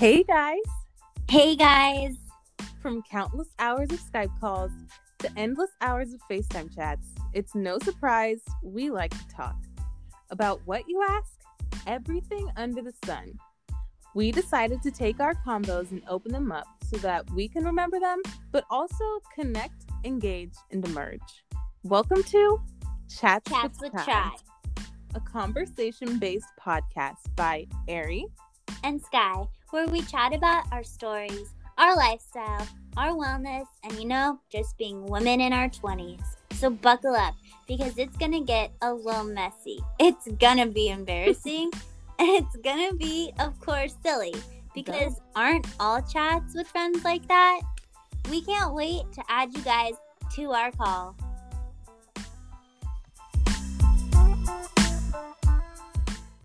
Hey guys! Hey guys! From countless hours of Skype calls to endless hours of FaceTime chats, it's no surprise we like to talk. About what you ask? Everything under the sun. We decided to take our combos and open them up so that we can remember them, but also connect, engage, and emerge. Welcome to Chats, Chats with, with Chai, a conversation based podcast by Eri and Sky, where we chat about our stories, our lifestyle, our wellness, and you know, just being women in our 20s. So buckle up because it's gonna get a little messy. It's gonna be embarrassing. and it's gonna be, of course, silly because aren't all chats with friends like that? We can't wait to add you guys to our call.